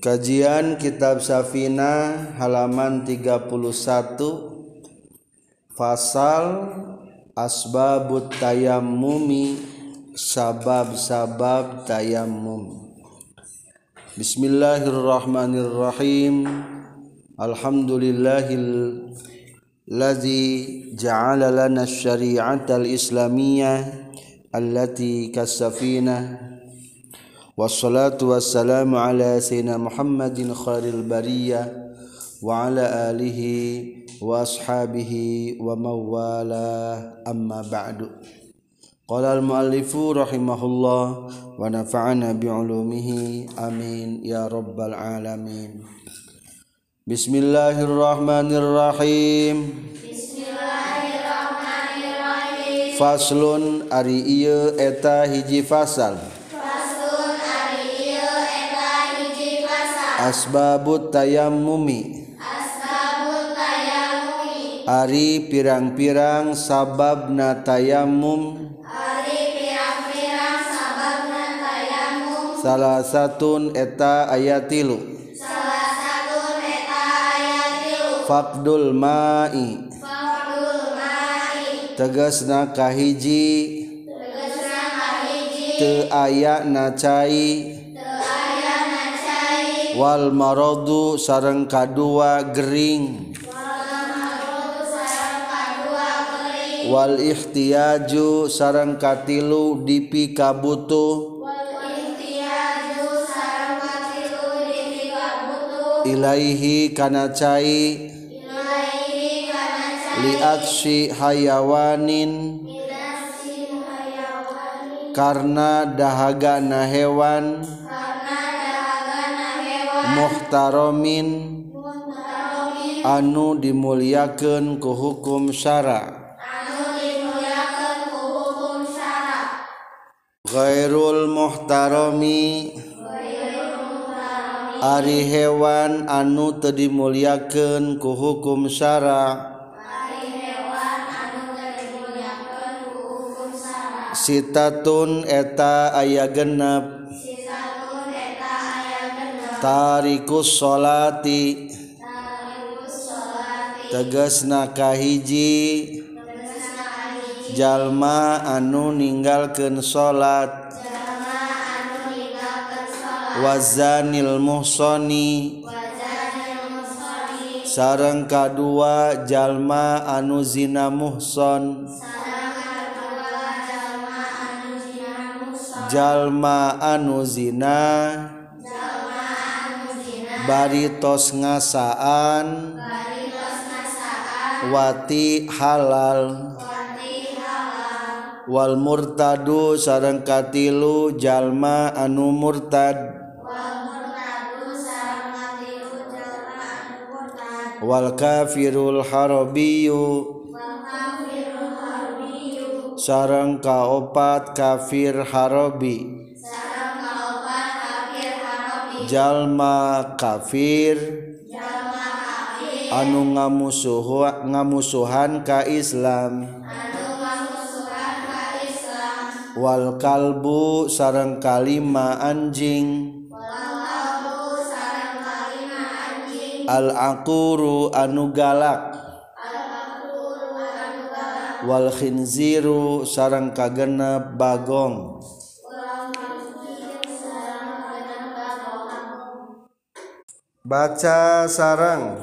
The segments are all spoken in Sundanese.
Kajian Kitab Safina halaman 31 Fasal Asbabut Tayammumi Sabab-sabab tayammum. Bismillahirrahmanirrahim. Alhamdulillahil ladzi ja'ala lana syari'atal islamiyah allati kasafinah والصلاة والسلام على سيدنا محمد خير البرية وعلى آله وأصحابه وموالاه. أما بعد قال المؤلف رحمه الله ونفعنا بعلومه. آمين. يا رب العالمين. بسم الله الرحمن الرحيم. Faslun ari ieu eta hiji fasal asbabut tayammumi. Asbabut tayammumi. Ari pirang-pirang sababna tayammum. Ari pirang-pirang sababna tayammum. Salah satun eta aya tilu salah satun eta ayat tilu fakdul ma'i. Faqdul ma'i. Tegasna kahiji. Tegasna kahiji. Te aya na cai. wal marodu sareng kadua gering. Wal ikhtiyaju sareng katilu dipi kabutuh. Ilaihi kana cai liaksi hayawanin. Karena dahaga na hewan, hewan muhtaromin anu dimuliakan ku hukum syara anu dimuliakeun ku hukum syara. Ghairul muhtaromi Ari hewan anu teu dimuliakeun ku hukum syara. Sitatun eta aya genep. tarikus sholati tegesna kahiji. Jalma anu ninggalkeun salat wazanil muhsani sareng kadua jalma anu zina muhson. Jalma anu zina baritos ngasaan. Wati halal. Wal murtadu sarang katilu jalma anu murtad. Wal kafirul harobiyu sarang kaopat kafir harabi. jalma kafir. Anu ngamusuhu ngamusuhan ka Islam. Wal kalbu sareng kalima anjing. Al aquru anu galak. Wal khinziru sareng kagenep bagong. Baca sareng.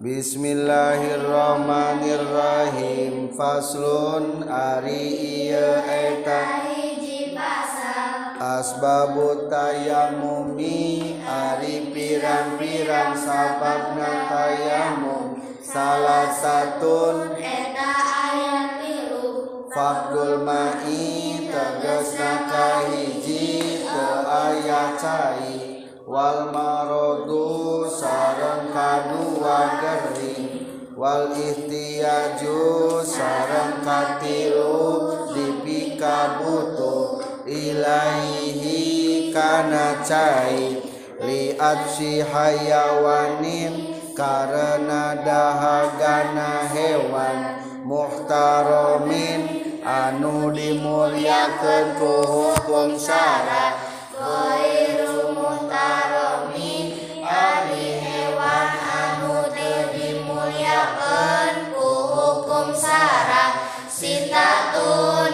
Bismillahirrahmanirrahim. Faslun ari ieu eta. Hiji pasal Asbabut tayammumi ari pirang-pirang sababna tayamum salah satun Eta ayat tilu Fardul ma'i tegasna kahiji aya cai. Wal marodu kadua gering wal ihtiyaju sareng katilu dipika butuh ilaihi kana cai li atsi hayawanin karena dahagana hewan muhtaromin anu dimuliakeun ku hukum Om Sarah Sitatun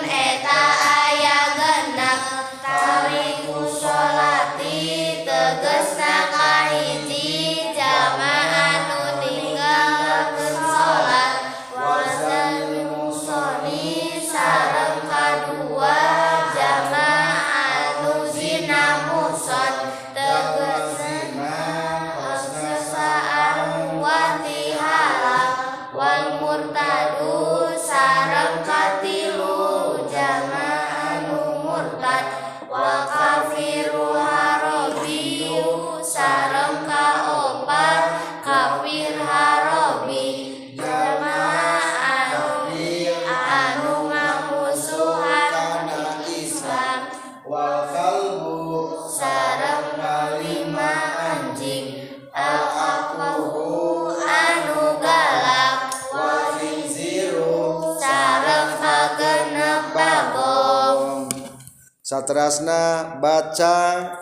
satrasna baca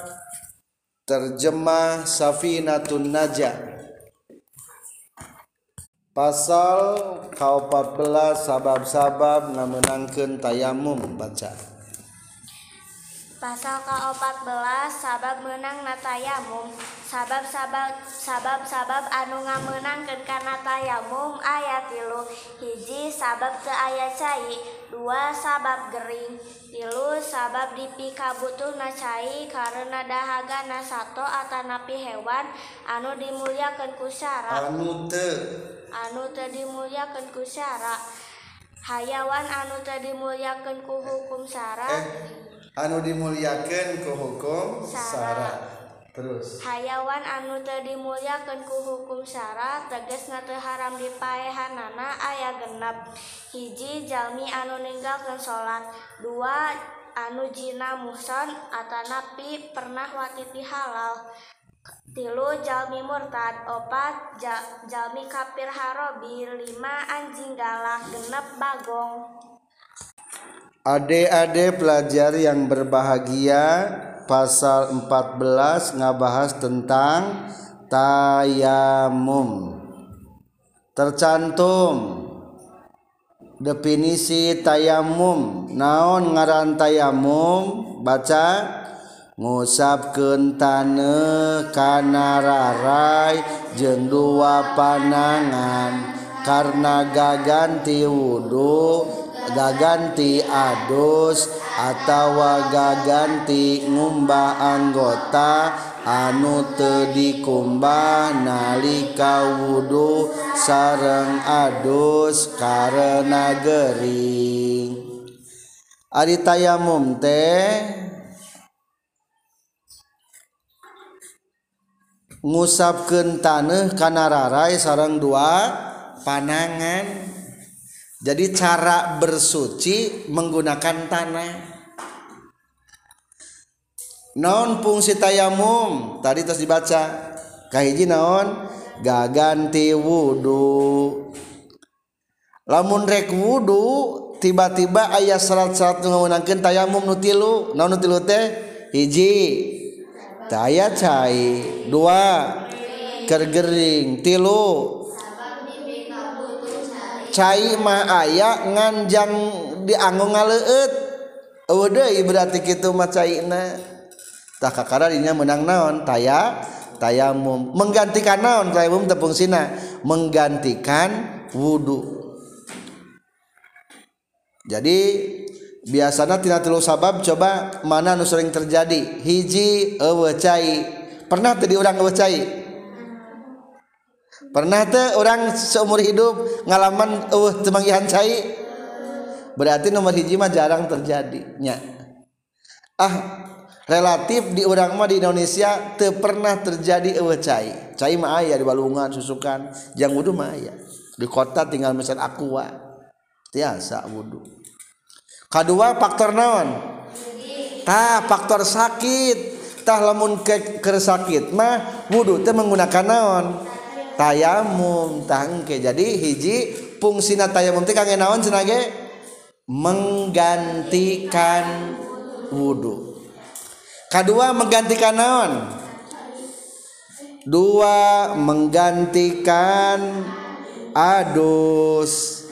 terjemah Safinatun Najah. Pasal kau 14 sabab-sabab ngamenangkan tayamum baca. pasal ke-14 sabab menang natayamum sabab-sabab sabab-sabab anu ngamenangkeun kana tayamum aya tilu. Hiji sabab teu aya cai. Dua sabab gering. Tilu sabab dipikabutuhna cai karena dahagana sato atanapi hewan anu dimuliakeun ku syara anu teu. Anu teu dimuliakeun ku syara hayawan anu teu dimuliakeun ku hukum syara eh. anu dimuliakan ku hukum syarat terus. Hayawan anu teu dimuliakan ku hukum syara teges teu haram dipaehanana aya genep. Hiji jalmi anu ninggalkeun salat. Dua anu jina muson atanapi pernah watiti halal. Tilu jalmi murtad. Opat ja, jalmi kapir harobi. Lima anjing galak genep bagong. Adik-adik pelajar yang berbahagia pasal 14 ngabahas tentang tayamum. Tercantum. Definisi tayamum. Naon ngaran tayamum? Baca. Ngusapkeun taneuh kana rarai jeung dua panangan karena gaganti wudhu gaganti adus atawa gaganti ngumba anggota anu tedikumbah nalika wudhu sareng adus karena gering. Ari tayamum teh ngusapkeun taneuh kana rarai sareng dua panangan. Jadi cara bersuci menggunakan tanah. Naon fungsi tayamum? Tadi terus dibaca. Kahiji naon? Gaganti wudhu lamun rek wudhu tiba-tiba ayah syarat-syarat nu ngawenangkeun tayamum nu tilu. Naon nu tilu teh? Hiji. Taya cai. Dua. Kergering. Tilu cairmah aya nganjang dianggo ngaleut. Berarti gitu takaknya menang naon? Taya tayamum menggantikan naon? Tayamum tepung sina menggantikan wudhu jadi biasanya tidak tilu sabab coba mana nu sering terjadi? Hiji ewe cai. Pernah tadi orang ewe cai? Pernah teh orang seumur hidup ngalaman eueuh teu manggihan cai. Berarti nomor hiji mah jarang terjadi nya ah relatif di orang mah di Indonesia teu pernah terjadi eueuh cai. Cai mah aya di balungan susukan. Jang wudu mah aya. Di kota tinggal mesin aqua. Tiasa wudu. Kedua faktor naon? Tah faktor sakit. Tah lamun ke keur sakit mah wudu teh menggunakan naon tayamum tah engke jadi hiji fungsina tayamum teh kangge naon cenah menggantikan wudu. Kedua menggantikan naon? Dua menggantikan adus.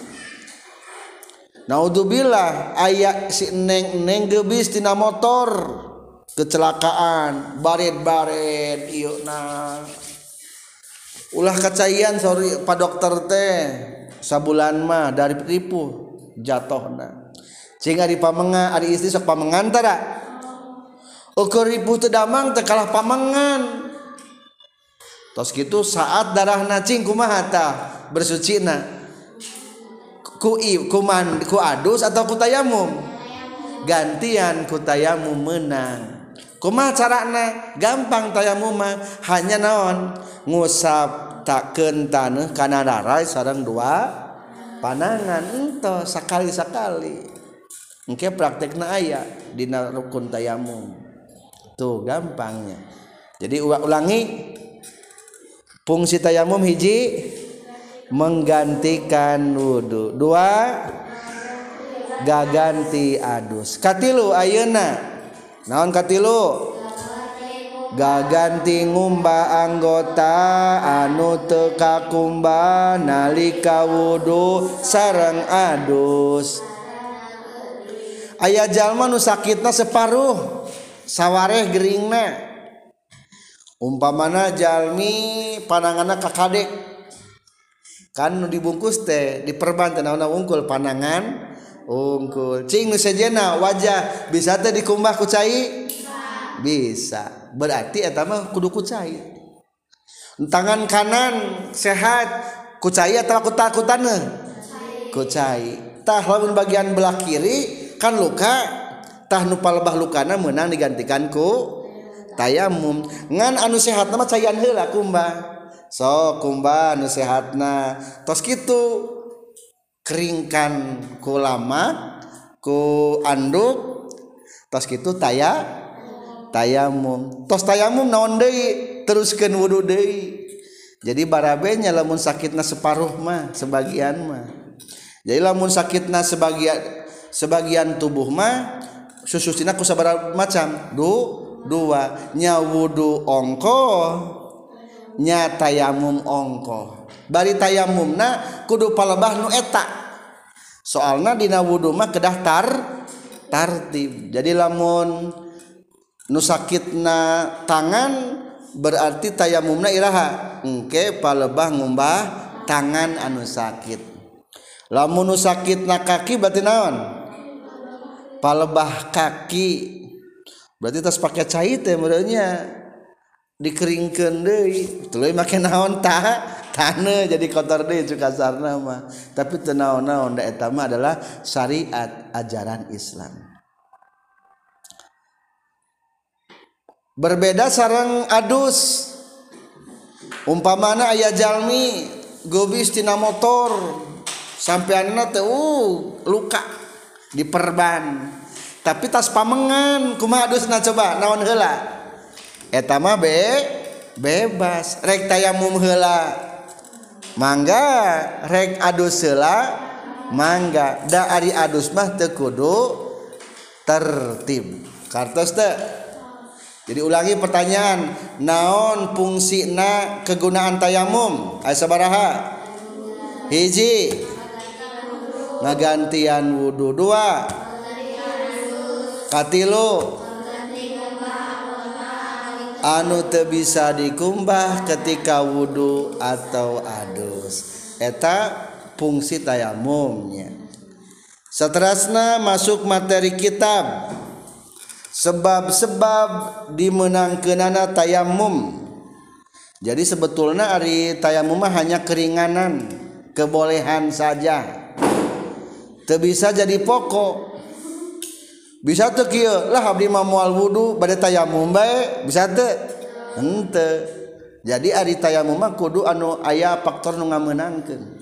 Naudzubillah aya si neng neng gebis tina motor. Kecelakaan baret-baret ieu nah ulah kacaian sorry pak dokter teh. Sabulan mah dari tipu jatuh na. Sehingga di pamenga ada istri sok pamengan tara ukur ribu teu damang teu kalah pamengan. Tos gitu saat darah nacing kumaha tah bersuci na. Ku kuman ku adus atau ku tayamum? Gantian ku tayamum menang. kuma carana? Gampang tayamuma hanya naon? Ngusap takkeun taneuh kana darai sareng dua panangan. Ento sakali-sakali. Engke praktekna aya dina rukun tayamum tuh gampangnya. Jadi ulangi. Fungsi tayamum hiji menggantikan wudhu dua gaganti adus. Katilu ayeuna. naon katilu gaganti ngumba anggota anu teka kumba nalika wudhu sarang adus. Ayah jalma nu sakitna separuh sawareh geringna. Umpamana jalmi pananganna kakadek. Kan nu dibungkus teh diperban teh wungkul panangan. ungkul cing sejena wajah. Bisa teh dikumbah ku cai? Bisa. Berarti eta mah kudu ku cai. Tangan kanan sehat ku cai atawa ku takutan ku cai. Tah lamun bagian belah kiri kan luka. Tah nu palebah lukana meunang digantikan ku tayamum. Ngan anu sehat nama cayan heula kumbah. So kumbah anu sehatna. Tos kitu. keringkan ku lama ku anduk tos gitu taya tayamum tos tayamum naon deui? Teruskeun wudu deui. Jadi barabenya lamun sakitna separuh mah sebagian mah. Jadi lamun sakitna sebagian sebagian tubuh mah sususina ku sabaraha macam? Du dua. Nya wudu ongko nya tayamum ongko bari tayamumna kudu palebah nu eta. Soalna dina wudu mah kedah tar tartib. Jadi lamun nu sakitna tangan berarti tayamumna iraha. Engke palebah ngumbah tangan anu sakit. Lamun nu sakitna kaki berarti naon? Palebah kaki. Berarti tas pakai cai teh dikeringkan dikeringkeun deui. Tuluy naon tah tanah jadi kotor deh itu kasar nama tapi tenaon-naon da etama adalah syariat ajaran Islam. Berbeda sarang adus. Umpamana ayah jalmi gobis tina motor sampai anak teh uh, luka diperban. Tapi tas pamengan kuma adusna coba naon hela etama be bebas. Rek tayamum hela mangga rek adus sela mangga. Da ari adus mah teu kudu tertib. Kartos teh jadi ulangi pertanyaan naon fungsina kegunaan tayamum? Aya sabaraha. Hiji ngagantian wudu dua. Katilu anu te bisa dikumbah ketika wudhu atau adus. Eta fungsi tayamumnya. Seterusnya masuk materi kitab. Sebab-sebab dimenangkanana tayamum. Jadi sebetulnya hari tayamum hanya keringanan kebolehan saja. Te bisa jadi pokok. bisa tekilah Abdi mamual wudhu pada tayamum Mumbai bisa ente jadi Ari taya Muma kudu anu ayah faktor nu menangkan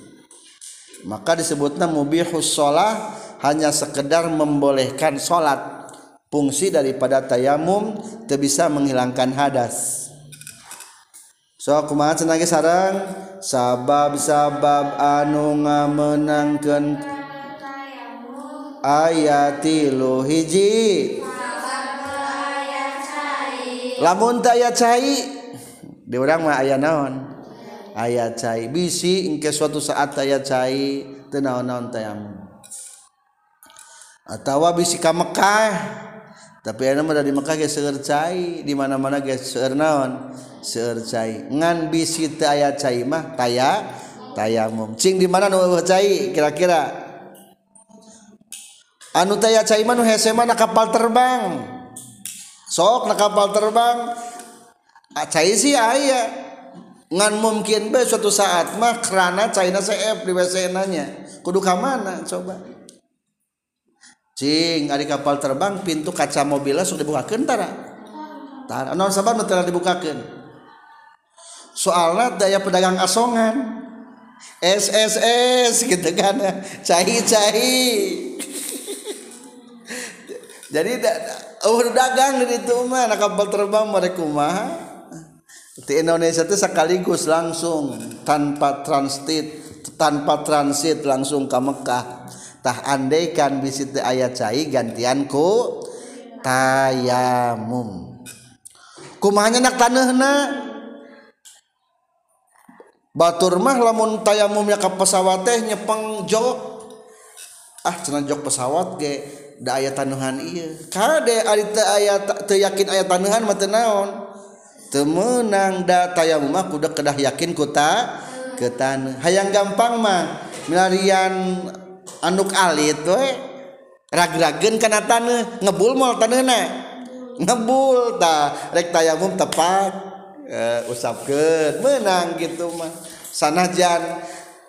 maka disebutnya mubihus sholah hanya sekedar membolehkan sholat. Fungsi daripada tayamum teu bisa menghilangkan hadas. So kumaha cenah sarang sabab-sabab anu ngamenangkeun ayat tilu hiji lamun teh aya cai di urang mah aya naon? Aya cai. Bisi engke suatu saat aya cai teu naon-naon teh atawa bisi ka Mekah. Tapi ana mah di Mekah geus seueur cai di mana-mana geus seueur naon? Seueur cai. Ngan bisi teh aya cai mah taya tayamum. Cing di mana nu cai kira-kira? anu taya caiman nu hese mana kapal terbang. Sok na kapal terbang. Ah, cai sih aya ngan mungkin be suatu saat mah kerana China CF di WC nanya kudu ka mana coba. Cing ada kapal terbang pintu kaca mobilnya sudah dibukakan tara? Tara non sabar nu dibukakan soalnya daya pedagang asongan. SSS gitu kan. Cai cai. jadi uh, dagang itu mana kapal terbang mereka mah di Indonesia itu sekaligus langsung tanpa transit tanpa transit langsung ke Mekah. Tah andaikan bisi teh aya cai gantianku tayamum. Kumahanya nak taneuhna batur mah lamun tayamumnya ke pesawat teh nyepeng jok. Ah cenah jok pesawat ge. aya tanuhan ieu kade ari teu aya teu yakin aya tanuhan mah teu naon? Teu meunang da tayamum mah kudu kedah yakin ku ta ke ketan hayang gampang mah milarian anuk alit we. Rag-ragen kana tanah ngebul mal tanahna ngebul ta rek tayamum tepat uh, usapkeun. Menang gitu mah. Sanajan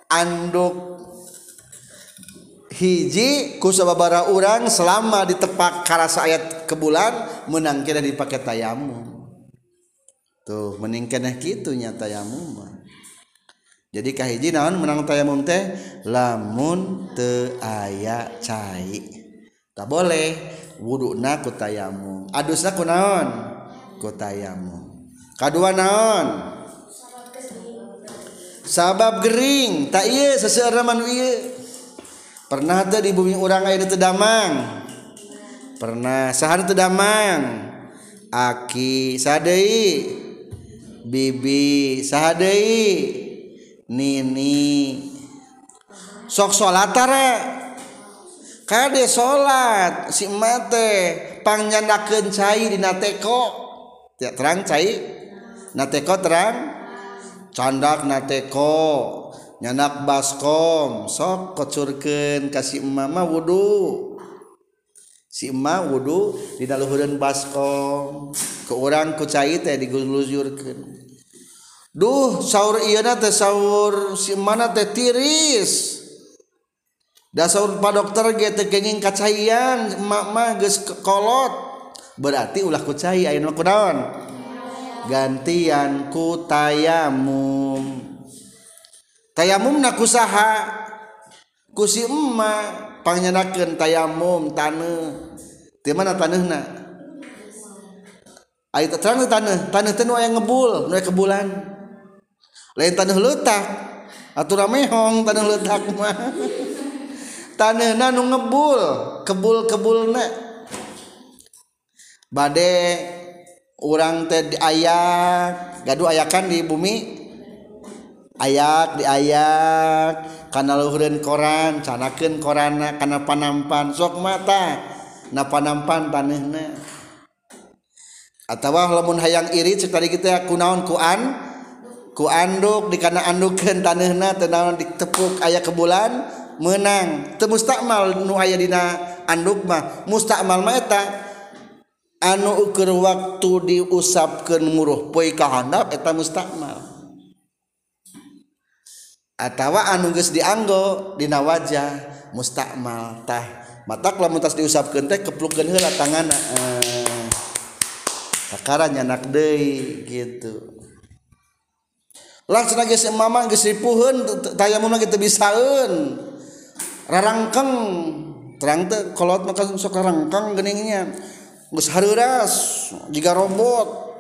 anduk hiji kusababara orang selama ditepak karasa ayat ke bulan menang kira dipakai tayamum. Tuh meningkeneh kitunya tayamum jadi kahiji naon menang tayamum teh? Lamun te aya cai. Tak boleh wuduna ku tayamum. Adusna ku naon? Ku tayamum. Kadua naon? Sabab gering. Tak iya seseorang manusia. Pernah tuh di bumi orang aya teu damang? Pernah. Teu damang. Aki sadei. Bibi sahadei nini. Sok salat tara kade salat si mate pangnyanakeun cai dina teko ya terang cai. Na teko terang. Candak na teko nyanak baskom sok kocurken kasih mama wudhu si emma wudhu di daluhuran baskom. Ke orang ku cai teh diguluzurkan duh sahur iya teh sahur si mana teh tiris. Da sahur pak dokter ge teh kenging kacayan emak mah geus kolot berarti ulah ku cai ayeuna kunaon gantian ku tayamum. tayamum tayamumna kusaha. Kusi emma pangnyenakeun tayamum taneuh. Di mana taneuhna? Ari terang taneuh. Taneuh teh nu aya ngebul nu kebulan. Lain taneuh leutak. Atuh ramehong taneuh leutak mah. Taneuhna nu ngebul kebul-kebulna. Bade urang teh aya gaduh ayakan di bumi. ayayak di ayayak karena luhurun koran sanaken korana karena panampan. Sok mata na panampan tanehna. Atau lamun hayang iri cek tadi kita kunaon kuan ku anduk di kana andukeun tanehna teu naon ditepuk aya ke bulan menang teu mustakmal nu aya dina anduk mah. Mustakmal mah eta anu ukur waktu diusapkeun muruh poe ka handap eta mustakmal atawa anu geus dianggo dina wajah mustakmal tah. Matak lamun tas diusapkeun teh keplukeun heula tanganna eh, sakara nyanak deui gitu. Laksana geus mamang geus ripuheun tayamumna kitu bisaeun. Rarangkeng. Terang teh kolot maka sok rarangkeng geningnya. Geus hareuras jiga robot.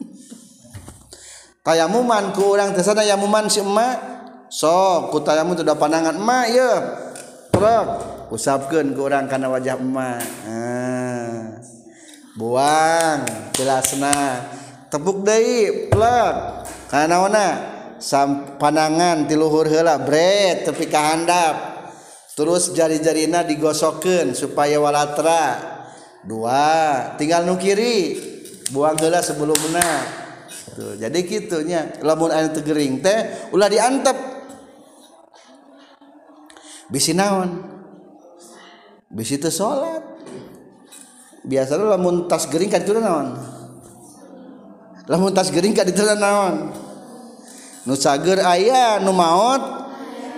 Tayamuman ku urang teh sadaya muman si emak. sok kutayamu sudah pandangan emak ya truk usapkan ke orang karena wajah emak. Ah. buang jelasna tepuk deh plek karena mana? Sam, panangan tiluhur hela bret tepi kahandap. Terus jari-jarina digosokkan supaya walatra. Dua tinggal nu kiri buang hela sebelumnya Tuh, jadi gitunya lamun anu tegering teh ulah diantep. bisi naon? Bisi itu sholat biasanya lamun tas gering kan itu naon? Lamun tas gering kan itu naon? Nu nusager ayah nu maut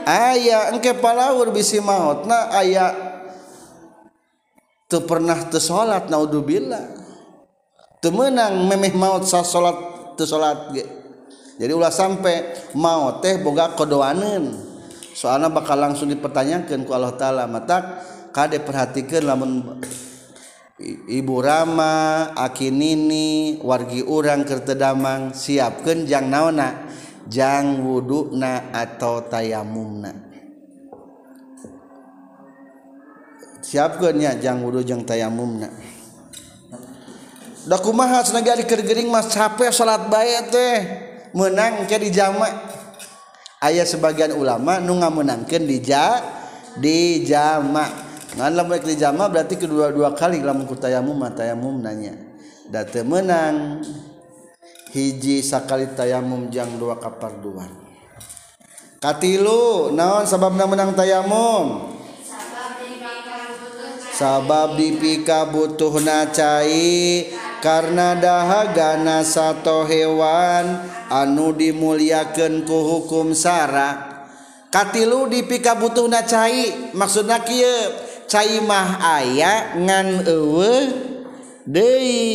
ayah engke palawur bisi maut na ayah tuh pernah tuh sholat naudzubillah. Tuh menang memeh maut sa sholat tuh sholat jadi ulah sampai maut teh boga kodoanen soalnya bakal langsung dipertanyakan ku Allah taala matak kade perhatikan lamun Ibu Rama Akinini wargi urang kertedamang siapkan jang naona jang wuduna atau tayamumna. Siapkan ya jang wudu jang tayamumna. Da kumaha cenah gering mas capek salat bae teh. Menang ke di jamak Ayat sebagian ulama nu ngamunangkeun di ja di jama. Ngan lamun di jama berarti kedua dua kali lamun ku tayamum tayamum nanya. Da hiji sakali tayamum jang dua kaparduan. Katilu naon sababna menang tayamum? Sabab dipika butuh nacai karena dahagana satu hewan anu dimuliakan ku hukum sara katilu dipika butuh na cai. Maksud na cai mah aya ngan ewe deui.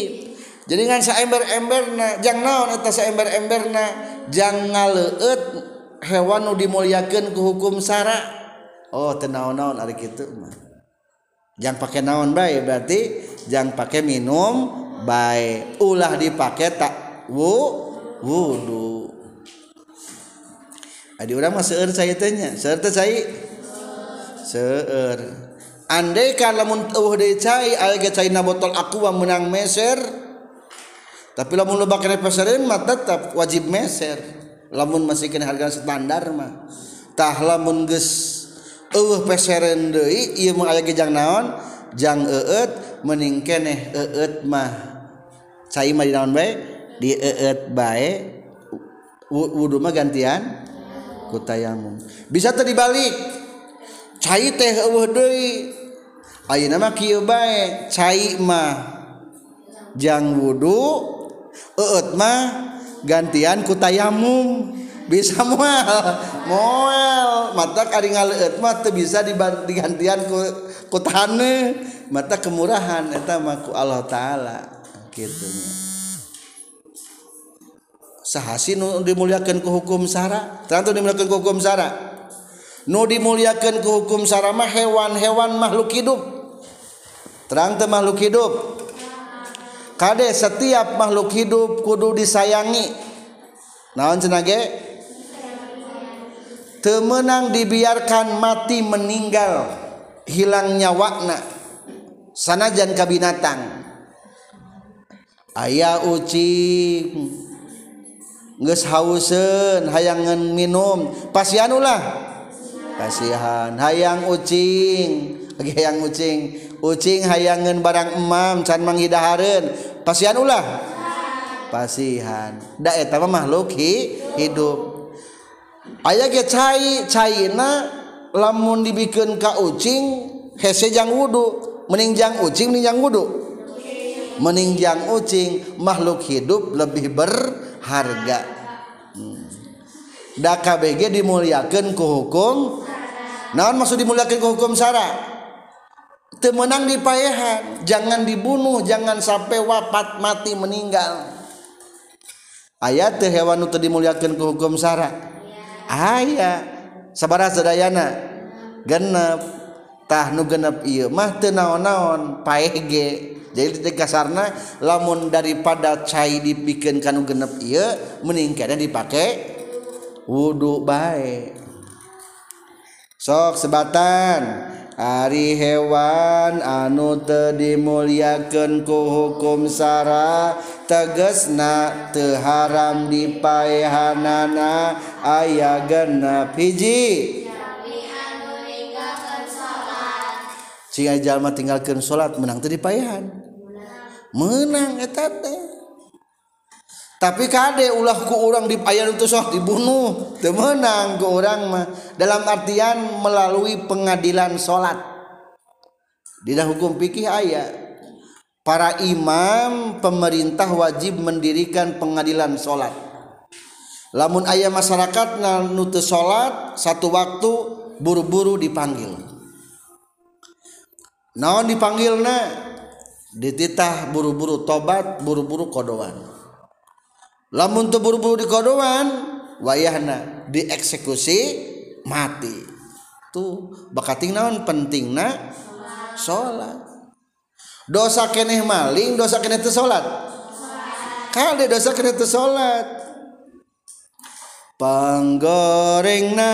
Jadi ngan saember-emberna jang naon eta saember-emberna? Jang ngaleut hewan nu dimuliakeun ku hukum sara. Oh teu naon-naon ari kitu mah. Jang pake naon bae? Berarti jang pakai minum baik ulah dipakai tak wu wudu. Adi orang mah seueur saya tanya seueur teh cai? Seueur. Andai kalau lamun eueuh deui cai aya ge cai na botol aqua menang meser. Tapi lamun loba kena pasareun mah tetap wajib meser. Lamun masih kena harga standar mah. Tah lamun geus eueuh peseren deui ieu mah aya ge jang naon? Jang eueut mening keneh eut mah. Cai mah di naon bae di eut bae wudu mah gantian ku tayamum. Bisa tadi balik cai teh eueuh deui. Ayeuna mah kieu bae. Cai mah jang wudu eueut mah gantian ku tayamum. bisa mual. Mual. Mata kari ngaleut mah teu bisa digantian ku ku tane. Mata kemurahan eta mah ku Allah taala kitu sahasi nu dimuliakeun ku hukum sara? Terang dimuliakeun ku hukum sara? Nu dimuliakeun ku hukum sara mah hewan-hewan makhluk hidup. Terang teh makhluk hidup. Kade setiap makhluk hidup kudu disayangi. Naon cenage temenang dibiarkan mati meninggal hilangnya wakna sanajan ka binatang. Aya ucing geus hauseun hayangan minum. Pasihan ulah pasihan hayang ucing. Lagi hayang ucing. Ucing hayangan barang emam can manghidahareun. Pasihan ulah pasihan. Da eta mah makhluk hidup. aya ge cai caina lamun dibikeun ka ucing hese jang wudu. Mening jang ucing mening jang wudu. Mening jang ucing makhluk hidup lebih berharga. Hmm. da KBG dimuliakan ku hukum. Naon maksud dimuliakan ku hukum sara temenang dipayahan jangan dibunuh jangan sampai wafat mati meninggal. Ayat hewan itu dimuliakan ku hukum sara aya. Sabara sedayana genep. Tah nu genep ieu mah teu naon-naon. Paege. Jadi di kasarna lamun daripada cai dibikin kanu genep ieu mending kana dipake wudu bae. Sok sebatan Ari hewan anu te dimuliakan ku hukum Sara tegesna teharam dipaehanana aya genep hiji Cia jalma tinggalkan sholat menang teu dipaehan. Menang eta teh. Tapi kade ulah ku orang dipayan itu sok dibunuh teu menang ku orang mah. Dalam artian melalui pengadilan sholat. Di dalam hukum fikih ayat para imam pemerintah wajib mendirikan pengadilan sholat. Lamun ayah masyarakat nutu sholat satu waktu buru-buru dipanggil. Naon dipanggil na dititah buru-buru tobat buru-buru kodoan lamun tu buru-buru di kodoan wayahna dieksekusi mati. Tuh bakating naon penting na sholat. Dosa keneh maling dosa keneh teu salat kade dosa keneh teu salat panggorengna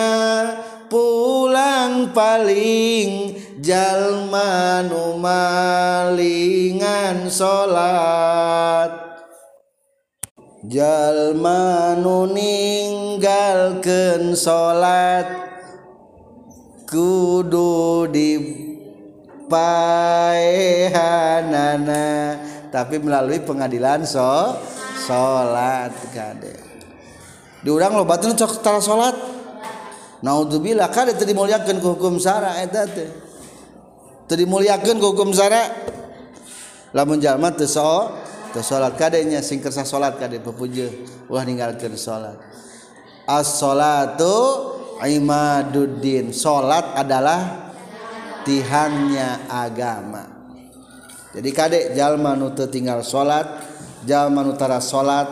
pulang paling jalma nu malingan salat jalma nu ninggalkeun salat kudu di paehanana tapi melalui pengadilan so salat kade diurang lo lobatna cok tara salat? Naudzubillah kade teu dimuliakeun ku hukum syara eta teh. Teu dimuliakeun ku hukum syara. Lamun jalma teu so salat kadenya sing kersa salat kade pepujeun ulah ninggalkeun salat as salatu imaduddin. Salat adalah tihannya agama. Jadi kadek jalma nu teu tinggal salat jalma nu tara salat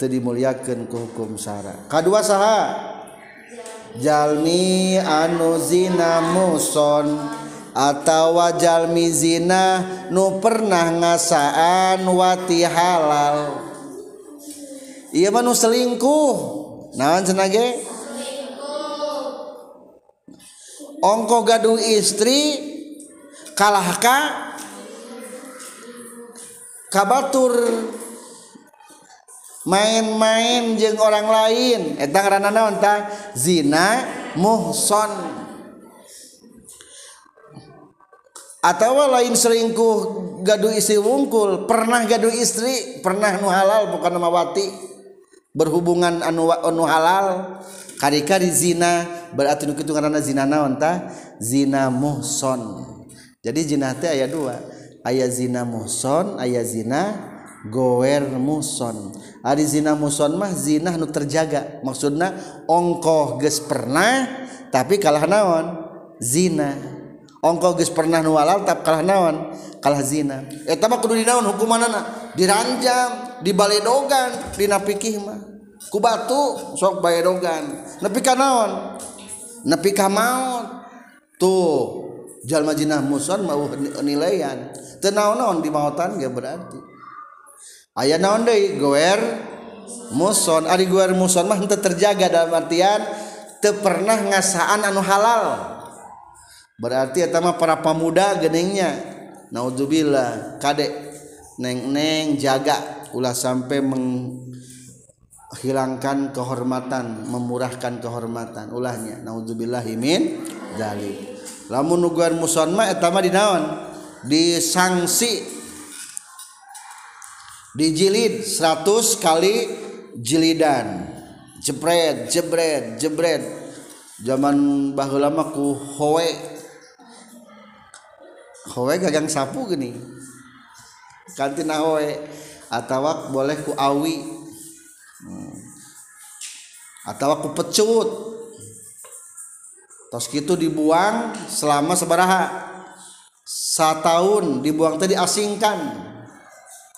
teu dimuliakeun ku hukum syara kadua saha? Jalmi anu zina muson. atau jalmi zina nu pernah ngasaan wati halal. Iya mah nu selingkuh. Nawan senage ongko gaduh istri kalahka kabatur main-main jeng orang lain. Etang ranana ontang zina muhson. atau lain selingkuh gaduh istri wungkul pernah gaduh istri pernah nu halal bukan mawati berhubungan anu anu halal kari-kari zina berarti nu kitu ngaranna zina naon tah? Zina muhson. Jadi zina teh aya dua aya zina muhson aya zina gower muson ari zina muson mah zina nu terjaga maksudna ongkoh geus pernah tapi kalah naon? Zina. ongkoh geus pernah nu halal tap kalah naon? Kalah zina. Eh, Eta mah kudu dinaon hukumanna diranjam dibaledogan dina pikih mah. Ku batu sok baedogan nepi ka naon? Nepi ka maot tuh jalma jinah muson mau nilaian. Teu naon-naon di mautan ge berarti. Aya naon deui? Goer muson. Ari goer muson mah henteu terjaga dalam artian teu pernah ngasaan anu halal. Berarti eta mah para pemuda geningnya. Naudzubillah kade neng-neng jaga ulah sampai menghilangkan kehormatan memurahkan kehormatan ulahnya. Naudzubillahi min dzalik lamun nuguan muson mah eta mah dinaon? Disangsi. Dijilid 100 kali jilidan. Jebret jebret jebret. Zaman baheula mah ku hoe Hoe gagang sapu gini. Kantina hoe Atawa boleh ku awi. Hmm. atau ku pecut. Tos gitu dibuang selama sebaraha. Tahun dibuang tadi asingkan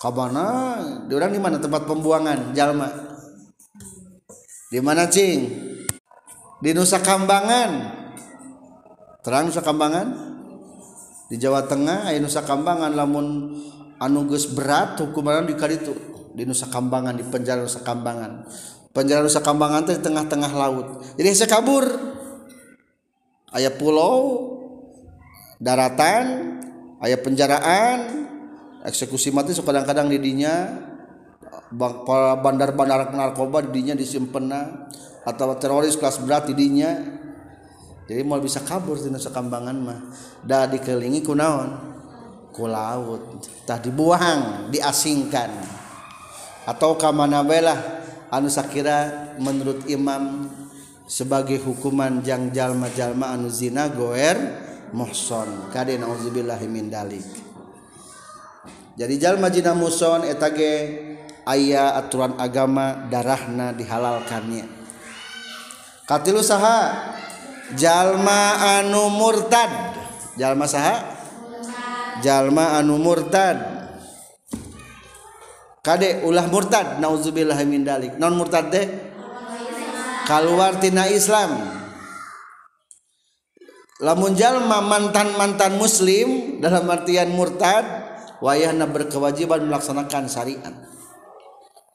kabana? Diorang di mana tempat pembuangan? Jalma. Di mana cing? Di Nusa Kambangan. Terang Nusa Kambangan? di Jawa Tengah aya Nusa Kambangan lamun anuges berat hukuman di karitu di Nusa Kambangan di penjara Nusa Kambangan penjara Nusa Kambangan teh di tengah-tengah laut. Jadi saya kabur. Ayah pulau daratan ayah penjaraan eksekusi mati so kadang-kadang didinya bandar-bandar narkoba didinya disimpen atau teroris kelas berat didinya jadi mau bisa kabur di nusa kambangan mah. Dah dikelingi kunaon ku laut. Tah dibuang diasingkan. Atau kamana belah anu sakira menurut imam sebagai hukuman jang jalma jalma anu zina goer muhson. Kade nauzubillahi min dalik. Jadi jalma jina muson etage ayah aturan agama darahna dihalalkannya. Katilu saha jalma anu murtad. Jalma saha? Jalma anu murtad. Kade ulah murtad. Nauzubillah min dalik. Non murtad deh keluar tina Islam. Lamun jalma mantan mantan muslim dalam artian murtad wayahna berkewajiban melaksanakan syariat.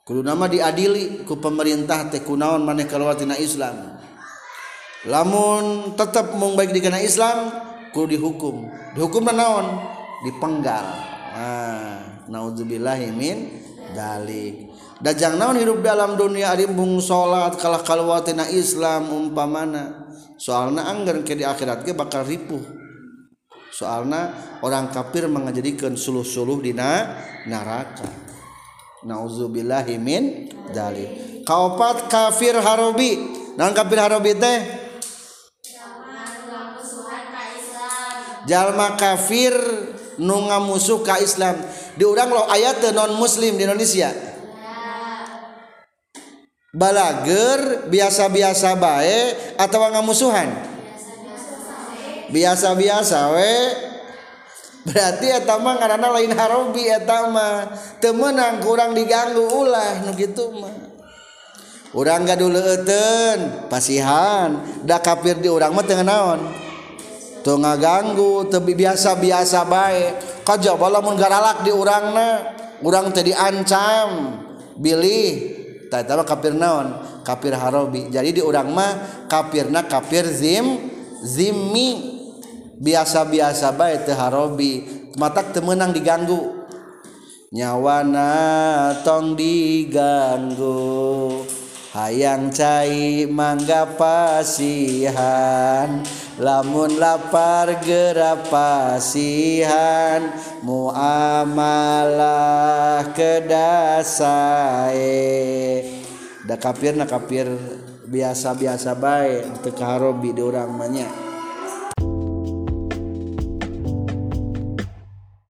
Kudu nama diadili ku pemerintah teh kunaon maneh keluar tina Islam. Lamun tetap mung baik di kana Islam kudu dihukum. Dihukum naon? Dipenggal. Ah naudzubillahi min dalik dajang naon hidup dalam dunia arimbung salat kalah kalwatina Islam umpamana? Soalna anggar ke di akhirat ge bakal ripuh. Soalna orang kafir mengajadikan suluh-suluh dina neraka. Nauzubillahi min dalik kaopat kafir harobi? Naon kafir harobi teh jalma kafir nu ngamusuh ka Islam. Diurang lo ayat non muslim di Indonesia. Balager biasa-biasa bae atau ngamusuhan? Biasa-biasa we. Berarti eta mah ngaranna lain harobi eta mah. Teu meunang kurang diganggu ulah nu kitu mah. Urang gaduleuteun pasihan. Da kafir di urang mah teu naon tuh ngaganggu tapi biasa-biasa baik kajja walaupun garalak di urangna urang tadi ancam bilih. Tata kafir naon? Kafir harobi. Jadi di urang mah kafirna kafir zim zimmi. Biasa-biasa baik teh harobi. Matak temenang diganggu. Nyawana tong diganggu. hayang cai mangga pasihan lamun lapar gerap pasihan muamalah kedasae. Da kapir na kapir biasa-biasa baik teu kaharobi di urang banyak